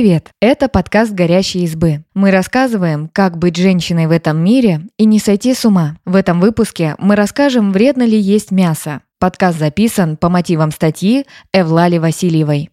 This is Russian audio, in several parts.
Привет! Это подкаст «Горящие избы». Мы рассказываем, как быть женщиной в этом мире и не сойти с ума. В этом выпуске мы расскажем, вредно ли есть мясо. Подкаст записан по мотивам статьи Эвлали Васильевой.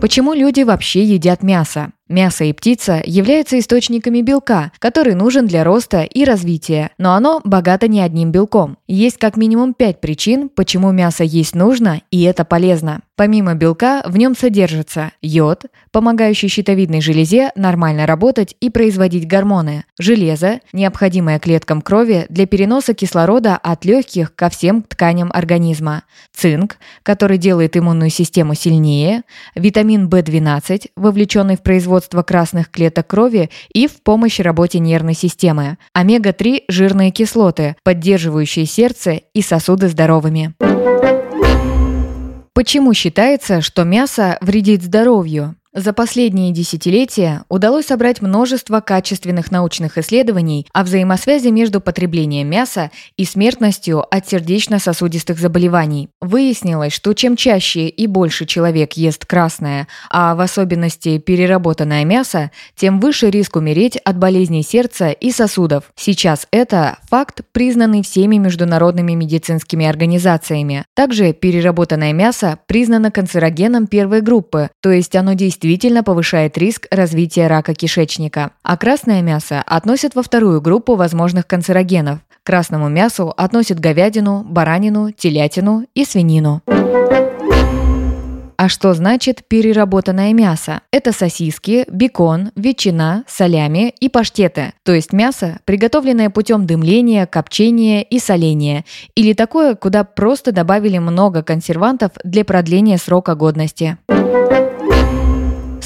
Почему люди вообще едят мясо? Мясо и птица являются источниками белка, который нужен для роста и развития, но оно богато не одним белком. Есть как минимум пять причин, почему мясо есть нужно и это полезно. Помимо белка в нем содержится йод, помогающий щитовидной железе нормально работать и производить гормоны, железо, необходимое клеткам крови для переноса кислорода от легких ко всем тканям организма, цинк, который делает иммунную систему сильнее, витамин В12, вовлеченный в производство производства красных клеток крови и в помощь работе нервной системы. Омега-3 – жирные кислоты, поддерживающие сердце и сосуды здоровыми. Почему считается, что мясо вредит здоровью? За последние десятилетия удалось собрать множество качественных научных исследований о взаимосвязи между потреблением мяса и смертностью от сердечно-сосудистых заболеваний. Выяснилось, что чем чаще и больше человек ест красное, а в особенности переработанное мясо, тем выше риск умереть от болезней сердца и сосудов. Сейчас это факт, признанный всеми международными медицинскими организациями. Также переработанное мясо признано канцерогеном первой группы, то есть оно действует действительно повышает риск развития рака кишечника. А красное мясо относят во вторую группу возможных канцерогенов. К красному мясу относят говядину, баранину, телятину и свинину. А что значит переработанное мясо? Это сосиски, бекон, ветчина, солями и паштеты, то есть мясо, приготовленное путем дымления, копчения и соления, или такое, куда просто добавили много консервантов для продления срока годности.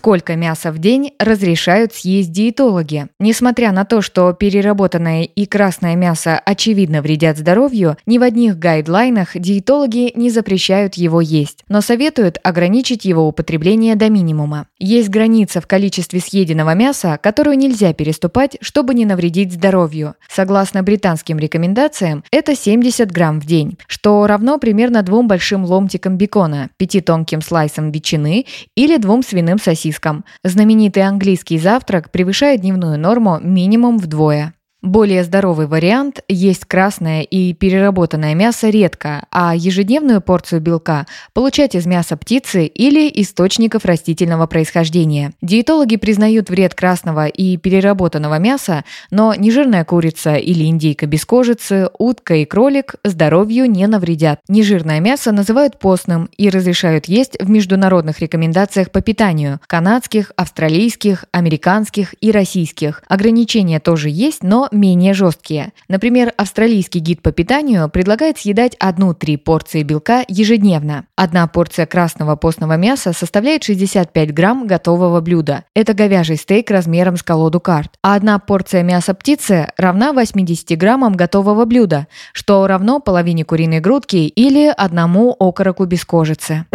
Сколько мяса в день разрешают съесть диетологи? Несмотря на то, что переработанное и красное мясо очевидно вредят здоровью, ни в одних гайдлайнах диетологи не запрещают его есть, но советуют ограничить его употребление до минимума. Есть граница в количестве съеденного мяса, которую нельзя переступать, чтобы не навредить здоровью. Согласно британским рекомендациям, это 70 грамм в день, что равно примерно двум большим ломтикам бекона, пяти тонким слайсам ветчины или двум свиным сосискам сосискам. Знаменитый английский завтрак превышает дневную норму минимум вдвое. Более здоровый вариант – есть красное и переработанное мясо редко, а ежедневную порцию белка получать из мяса птицы или источников растительного происхождения. Диетологи признают вред красного и переработанного мяса, но нежирная курица или индейка без кожицы, утка и кролик здоровью не навредят. Нежирное мясо называют постным и разрешают есть в международных рекомендациях по питанию – канадских, австралийских, американских и российских. Ограничения тоже есть, но менее жесткие. Например, австралийский гид по питанию предлагает съедать 1-3 порции белка ежедневно. Одна порция красного постного мяса составляет 65 грамм готового блюда. Это говяжий стейк размером с колоду карт. А одна порция мяса птицы равна 80 граммам готового блюда, что равно половине куриной грудки или одному окороку без кожицы.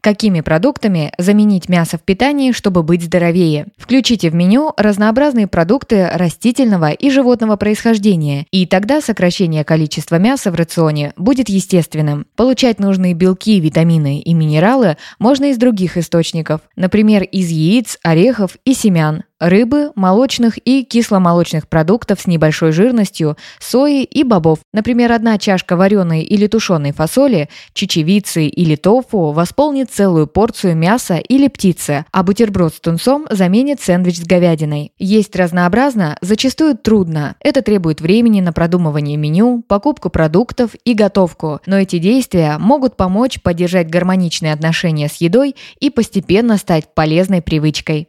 Какими продуктами заменить мясо в питании, чтобы быть здоровее? Включите в меню разнообразные продукты растительного и животного происхождения, и тогда сокращение количества мяса в рационе будет естественным. Получать нужные белки, витамины и минералы можно из других источников, например, из яиц, орехов и семян, рыбы, молочных и кисломолочных продуктов с небольшой жирностью, сои и бобов. Например, одна чашка вареной или тушеной фасоли, чечевицы или тофу восполнит целую порцию мяса или птицы, а бутерброд с тунцом заменит сэндвич с говядиной. Есть разнообразно зачастую трудно. Это требует времени на продумывание меню, покупку продуктов и готовку, но эти действия могут помочь поддержать гармоничные отношения с едой и постепенно стать полезной привычкой.